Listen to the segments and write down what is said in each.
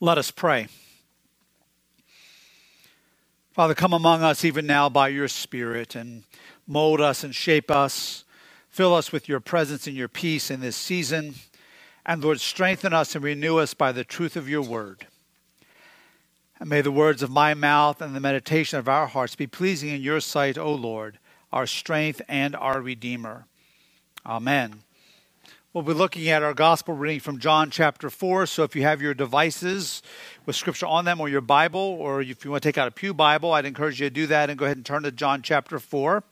Let us pray. Father, come among us even now by your Spirit and mold us and shape us. Fill us with your presence and your peace in this season. And Lord, strengthen us and renew us by the truth of your word. And may the words of my mouth and the meditation of our hearts be pleasing in your sight, O Lord, our strength and our Redeemer. Amen. We'll be looking at our gospel reading from John chapter 4. So if you have your devices with scripture on them or your Bible, or if you want to take out a Pew Bible, I'd encourage you to do that and go ahead and turn to John chapter 4.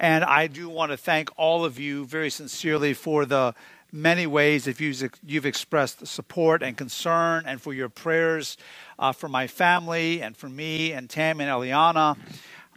And I do want to thank all of you very sincerely for the many ways if you've expressed support and concern and for your prayers uh, for my family and for me and Tam and Eliana,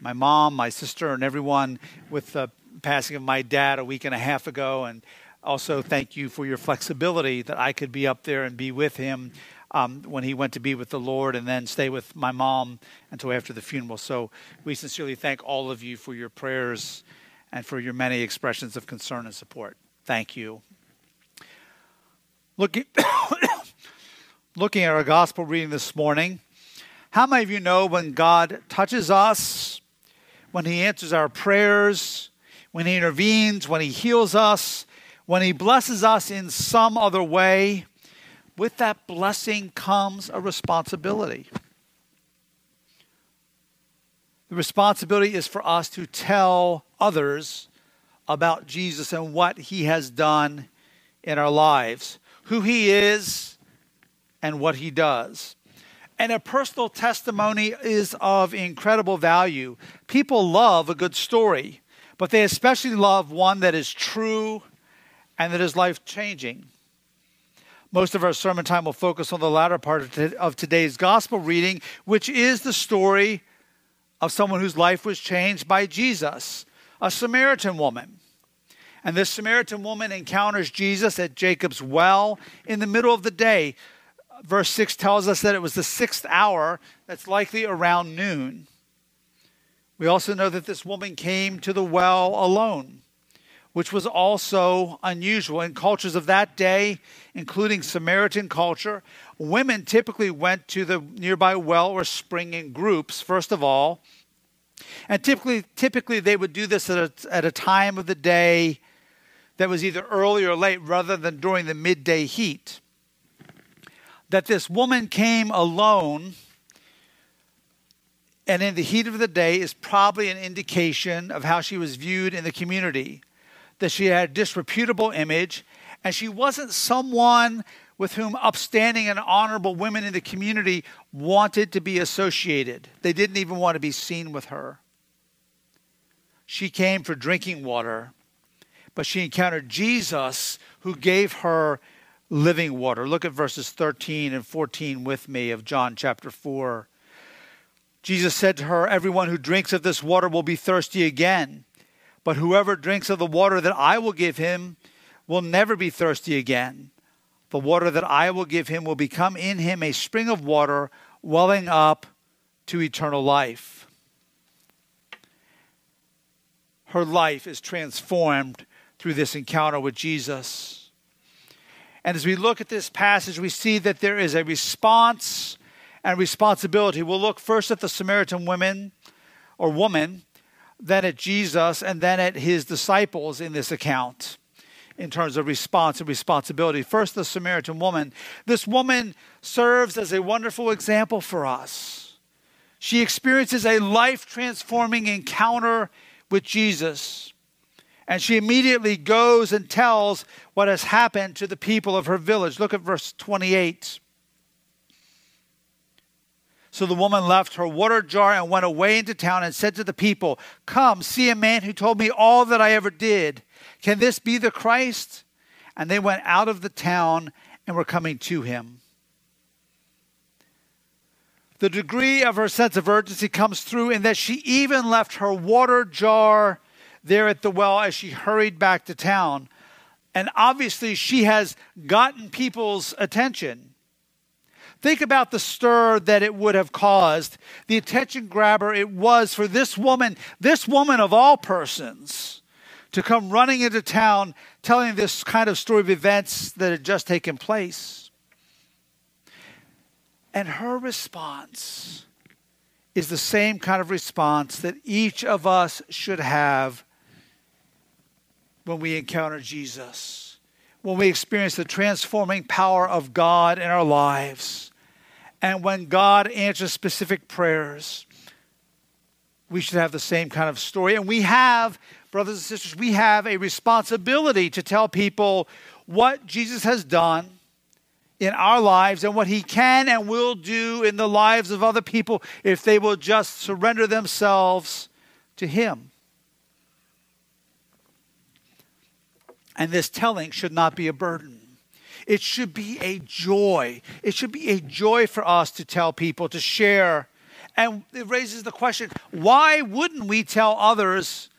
my mom, my sister, and everyone with the passing of my dad a week and a half ago. And also thank you for your flexibility that I could be up there and be with him um, when he went to be with the Lord and then stay with my mom until after the funeral. So we sincerely thank all of you for your prayers and for your many expressions of concern and support. Thank you. Looking, looking at our gospel reading this morning, how many of you know when God touches us, when he answers our prayers, when he intervenes, when he heals us, when He blesses us in some other way, with that blessing comes a responsibility. The responsibility is for us to tell others about Jesus and what He has done in our lives, who He is, and what He does. And a personal testimony is of incredible value. People love a good story, but they especially love one that is true and that is life changing. Most of our sermon time will focus on the latter part of today's gospel reading, which is the story of someone whose life was changed by Jesus, a Samaritan woman. And this Samaritan woman encounters Jesus at Jacob's well in the middle of the day. Verse 6 tells us that it was the sixth hour, that's likely around noon. We also know that this woman came to the well alone which was also unusual in cultures of that day, including Samaritan culture. Women typically went to the nearby well or spring in groups, first of all. And typically, typically they would do this at a, at a time of the day that was either early or late rather than during the midday heat. That this woman came alone and in the heat of the day is probably an indication of how she was viewed in the community that she had a disreputable image, and she wasn't someone with whom upstanding and honorable women in the community wanted to be associated. They didn't even want to be seen with her. She came for drinking water, but she encountered Jesus who gave her living water. Look at verses 13 and 14 with me of John chapter 4. Jesus said to her, Everyone who drinks of this water will be thirsty again. But whoever drinks of the water that I will give him will never be thirsty again. The water that I will give him will become in him a spring of water welling up to eternal life. Her life is transformed through this encounter with Jesus. And as we look at this passage, we see that there is a response and responsibility. We'll look first at the Samaritan women or woman then at Jesus, and then at his disciples in this account in terms of response and responsibility. First, the Samaritan woman. This woman serves as a wonderful example for us. She experiences a life transforming encounter with Jesus. And she immediately goes and tells what has happened to the people of her village. Look at verse 28. So the woman left her water jar and went away into town and said to the people, Come, see a man who told me all that I ever did. Can this be the Christ? And they went out of the town and were coming to him. The degree of her sense of urgency comes through in that she even left her water jar there at the well as she hurried back to town. And obviously, she has gotten people's attention. Think about the stir that it would have caused, the attention grabber it was for this woman, this woman of all persons, to come running into town telling this kind of story of events that had just taken place. And her response is the same kind of response that each of us should have when we encounter Jesus, when we experience the transforming power of God in our lives, and when God answers specific prayers. We should have the same kind of story. And we have, brothers and sisters, we have a responsibility to tell people what Jesus has done in our lives and what he can and will do in the lives of other people if they will just surrender themselves to him. And this telling should not be a burden. It should be a joy. It should be a joy for us to tell people, to share. And it raises the question why wouldn't we tell others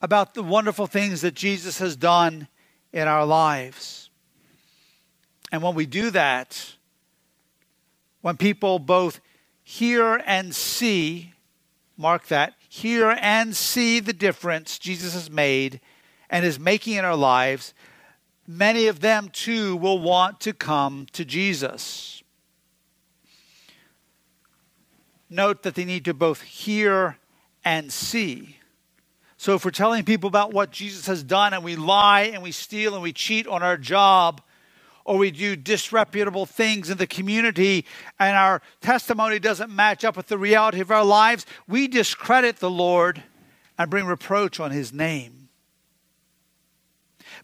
about the wonderful things that Jesus has done in our lives? And when we do that, when people both hear and see, mark that, hear and see the difference Jesus has made and is making in our lives, many of them too will want to come to Jesus. Note that they need to both hear and see. So if we're telling people about what Jesus has done and we lie and we steal and we cheat on our job, or we do disreputable things in the community and our testimony doesn't match up with the reality of our lives, we discredit the Lord and bring reproach on his name.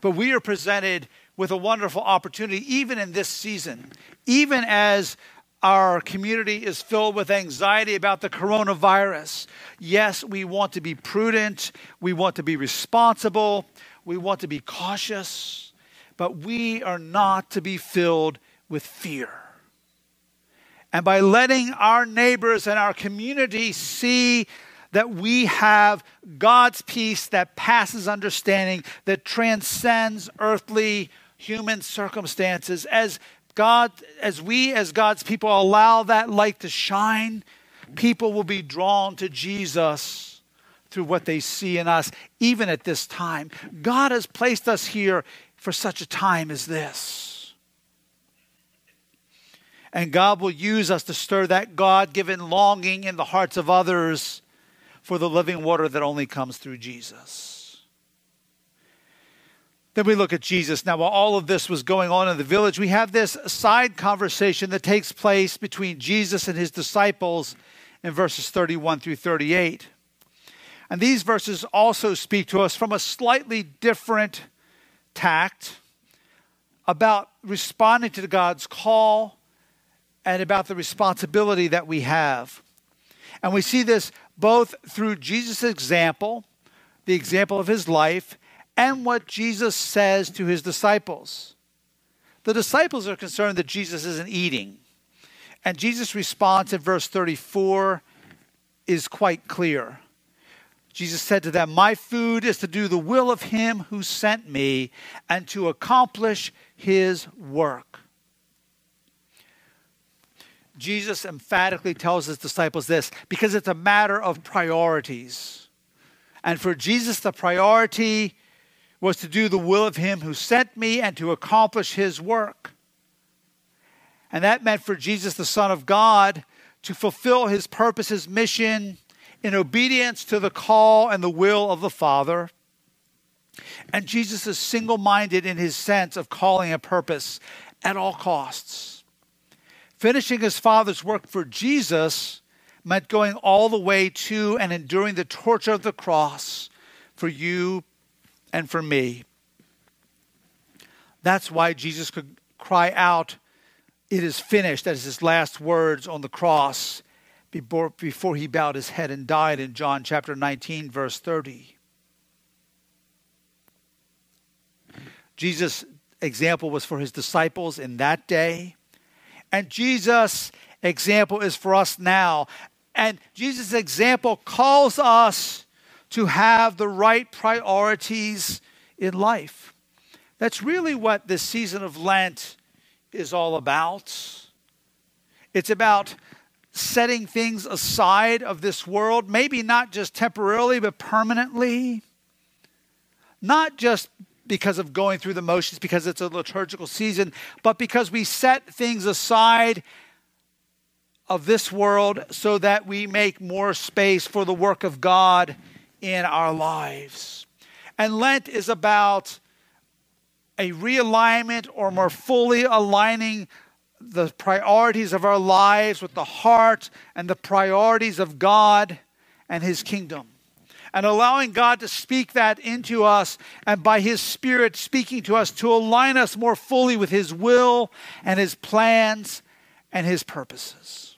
But we are presented with a wonderful opportunity, even in this season, even as our community is filled with anxiety about the coronavirus. Yes, we want to be prudent, we want to be responsible, we want to be cautious but we are not to be filled with fear. And by letting our neighbors and our community see that we have God's peace that passes understanding, that transcends earthly human circumstances, as God, as we as God's people allow that light to shine, people will be drawn to Jesus through what they see in us, even at this time. God has placed us here for such a time as this. And God will use us to stir that God given longing in the hearts of others for the living water that only comes through Jesus. Then we look at Jesus. Now, while all of this was going on in the village, we have this side conversation that takes place between Jesus and his disciples in verses 31 through 38. And these verses also speak to us from a slightly different tact, about responding to God's call, and about the responsibility that we have. And we see this both through Jesus' example, the example of his life, and what Jesus says to his disciples. The disciples are concerned that Jesus isn't eating. And Jesus' response in verse 34 is quite clear. Jesus said to them, My food is to do the will of him who sent me and to accomplish his work. Jesus emphatically tells his disciples this because it's a matter of priorities. And for Jesus, the priority was to do the will of him who sent me and to accomplish his work. And that meant for Jesus, the Son of God, to fulfill his purpose, his mission, in obedience to the call and the will of the Father. And Jesus is single minded in his sense of calling a purpose at all costs. Finishing his Father's work for Jesus meant going all the way to and enduring the torture of the cross for you and for me. That's why Jesus could cry out, It is finished, as his last words on the cross before, before he bowed his head and died in John chapter 19, verse 30. Jesus' example was for his disciples in that day. And Jesus' example is for us now. And Jesus' example calls us to have the right priorities in life. That's really what this season of Lent is all about. It's about setting things aside of this world, maybe not just temporarily, but permanently. Not just because of going through the motions, because it's a liturgical season, but because we set things aside of this world so that we make more space for the work of God in our lives. And Lent is about a realignment or more fully aligning the priorities of our lives with the heart and the priorities of God and His kingdom. And allowing God to speak that into us and by His Spirit speaking to us to align us more fully with His will and His plans and His purposes.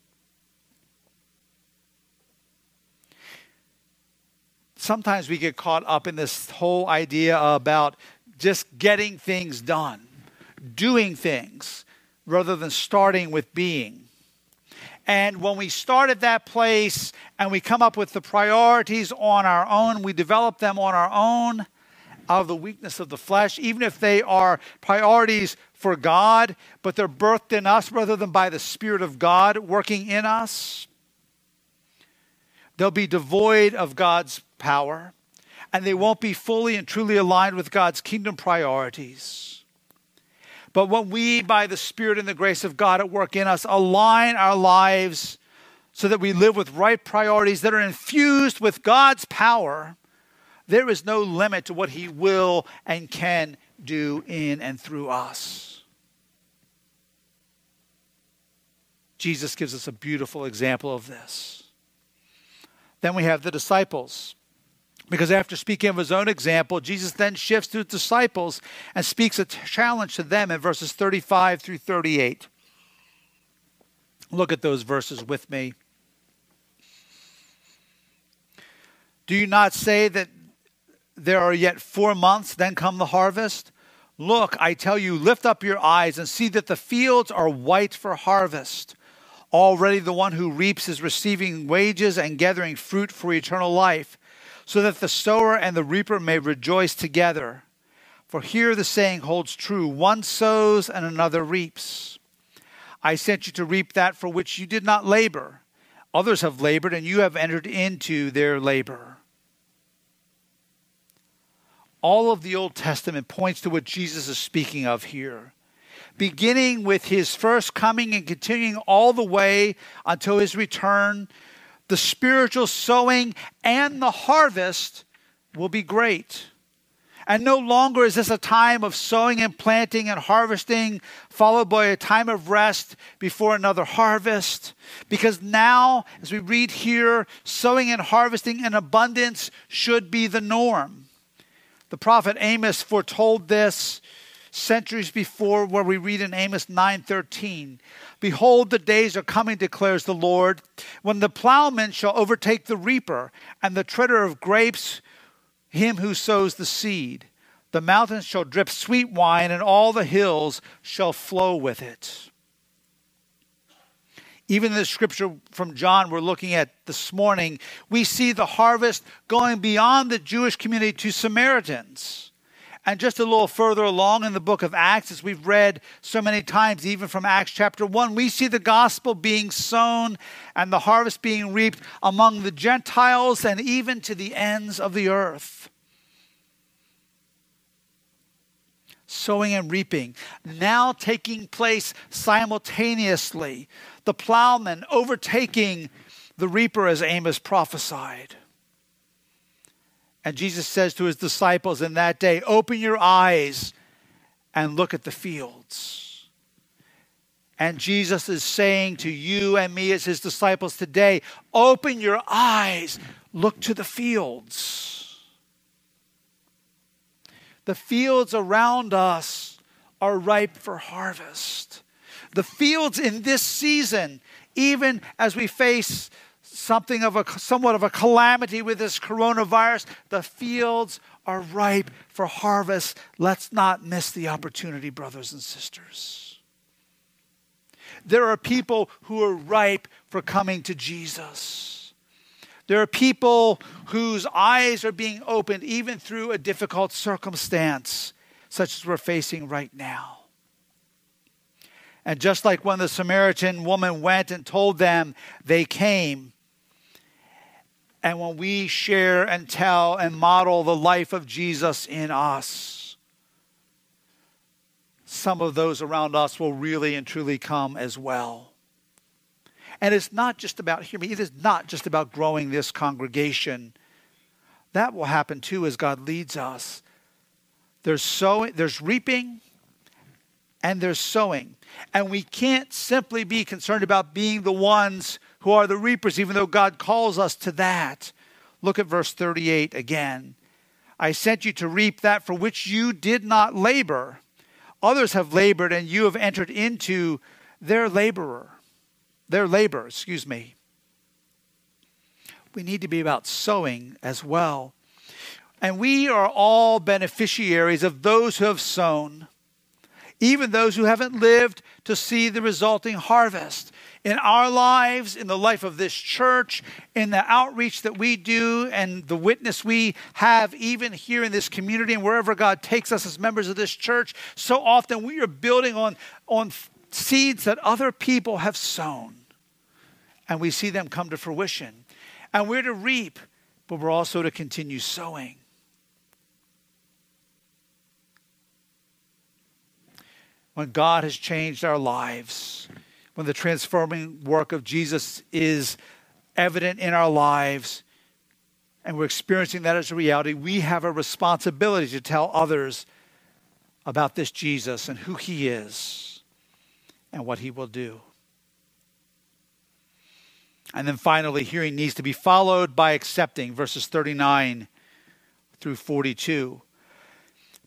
Sometimes we get caught up in this whole idea about just getting things done, doing things, rather than starting with being. And when we start at that place and we come up with the priorities on our own, we develop them on our own out of the weakness of the flesh, even if they are priorities for God, but they're birthed in us rather than by the Spirit of God working in us. They'll be devoid of God's power, and they won't be fully and truly aligned with God's kingdom priorities. But when we, by the Spirit and the grace of God at work in us, align our lives so that we live with right priorities that are infused with God's power, there is no limit to what He will and can do in and through us. Jesus gives us a beautiful example of this. Then we have the disciples. Because after speaking of his own example, Jesus then shifts to his disciples and speaks a challenge to them in verses 35 through 38. Look at those verses with me. Do you not say that there are yet four months, then come the harvest? Look, I tell you, lift up your eyes and see that the fields are white for harvest. Already the one who reaps is receiving wages and gathering fruit for eternal life so that the sower and the reaper may rejoice together. For here the saying holds true one sows and another reaps. I sent you to reap that for which you did not labor. Others have labored, and you have entered into their labor. All of the Old Testament points to what Jesus is speaking of here. Beginning with his first coming and continuing all the way until his return, the spiritual sowing and the harvest will be great. And no longer is this a time of sowing and planting and harvesting, followed by a time of rest before another harvest. Because now, as we read here, sowing and harvesting in abundance should be the norm. The prophet Amos foretold this centuries before where we read in Amos 9:13 Behold the days are coming declares the Lord when the plowman shall overtake the reaper and the treader of grapes him who sows the seed the mountains shall drip sweet wine and all the hills shall flow with it even in the scripture from John we're looking at this morning, we see the harvest going beyond the Jewish community to Samaritans. And just a little further along in the book of Acts, as we've read so many times, even from Acts chapter 1, we see the gospel being sown and the harvest being reaped among the Gentiles and even to the ends of the earth. Sowing and reaping now taking place simultaneously. The plowman overtaking the reaper, as Amos prophesied. And Jesus says to his disciples in that day, Open your eyes and look at the fields. And Jesus is saying to you and me as his disciples today, Open your eyes, look to the fields. The fields around us are ripe for harvest. The fields in this season, even as we face something of a somewhat of a calamity with this coronavirus. The fields are ripe for harvest. Let's not miss the opportunity, brothers and sisters. There are people who are ripe for coming to Jesus. There are people whose eyes are being opened even through a difficult circumstance, such as we're facing right now. And just like when the Samaritan woman went and told them, they came and when we share and tell and model the life of Jesus in us, some of those around us will really and truly come as well. And it's not just about, hear me, it is not just about growing this congregation. That will happen too as God leads us. There's sowing, there's reaping, and there's sowing. And we can't simply be concerned about being the ones who are the reapers, even though God calls us to that. Look at verse 38 again. I sent you to reap that for which you did not labor. Others have labored, and you have entered into their laborer, their labor, excuse me. We need to be about sowing as well. And we are all beneficiaries of those who have sown even those who haven't lived to see the resulting harvest. In our lives, in the life of this church, in the outreach that we do, and the witness we have, even here in this community and wherever God takes us as members of this church, so often we are building on, on seeds that other people have sown. And we see them come to fruition. And we're to reap, but we're also to continue sowing. when God has changed our lives, when the transforming work of Jesus is evident in our lives, and we're experiencing that as a reality, we have a responsibility to tell others about this Jesus and who he is and what he will do. And then finally, hearing needs to be followed by accepting, verses 39 through 42.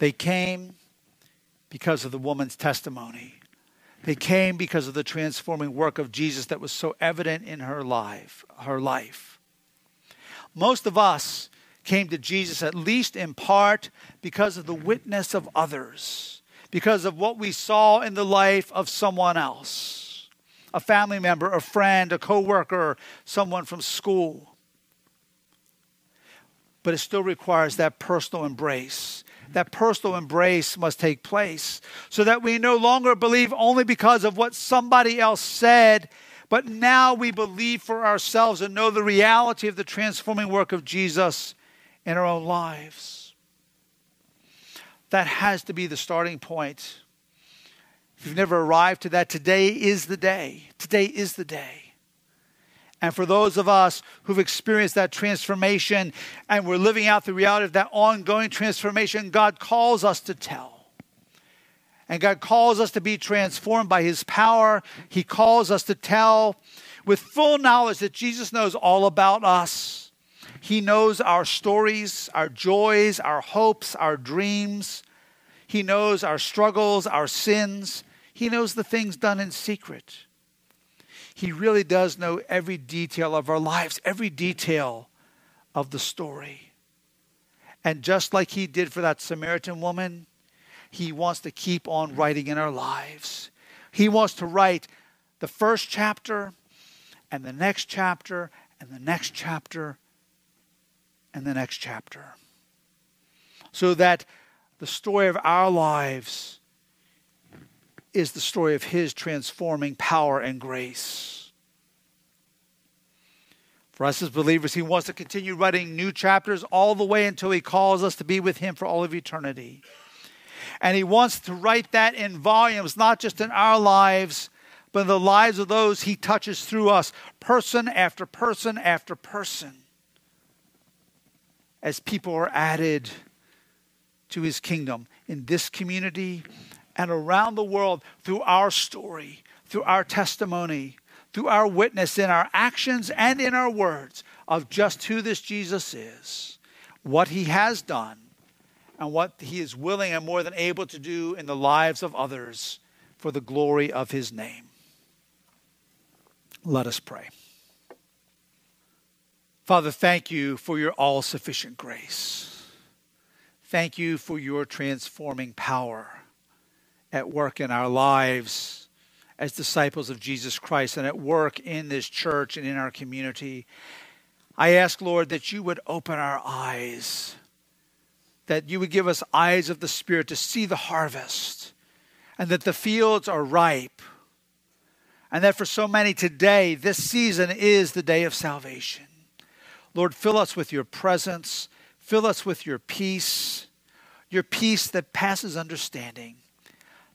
They came because of the woman's testimony. They came because of the transforming work of Jesus that was so evident in her life, her life. Most of us came to Jesus at least in part because of the witness of others, because of what we saw in the life of someone else, a family member, a friend, a coworker, someone from school. But it still requires that personal embrace that personal embrace must take place so that we no longer believe only because of what somebody else said, but now we believe for ourselves and know the reality of the transforming work of Jesus in our own lives. That has to be the starting point. If you've never arrived to that, today is the day. Today is the day. And for those of us who've experienced that transformation and we're living out the reality of that ongoing transformation, God calls us to tell. And God calls us to be transformed by His power. He calls us to tell with full knowledge that Jesus knows all about us. He knows our stories, our joys, our hopes, our dreams. He knows our struggles, our sins. He knows the things done in secret. He really does know every detail of our lives, every detail of the story. And just like he did for that Samaritan woman, he wants to keep on writing in our lives. He wants to write the first chapter and the next chapter and the next chapter and the next chapter. So that the story of our lives is the story of His transforming power and grace. For us as believers, He wants to continue writing new chapters all the way until He calls us to be with Him for all of eternity. And He wants to write that in volumes, not just in our lives, but in the lives of those He touches through us, person after person after person, as people are added to His kingdom in this community and around the world through our story, through our testimony, through our witness in our actions and in our words of just who this Jesus is, what he has done, and what he is willing and more than able to do in the lives of others for the glory of his name. Let us pray. Father, thank you for your all sufficient grace. Thank you for your transforming power at work in our lives as disciples of Jesus Christ and at work in this church and in our community. I ask, Lord, that you would open our eyes, that you would give us eyes of the Spirit to see the harvest, and that the fields are ripe, and that for so many today, this season is the day of salvation. Lord, fill us with your presence, fill us with your peace, your peace that passes understanding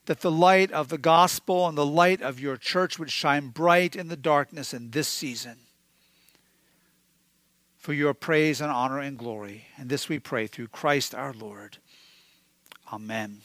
that the light of the gospel and the light of your church would shine bright in the darkness in this season. For your praise and honor and glory. And this we pray through Christ our Lord. Amen.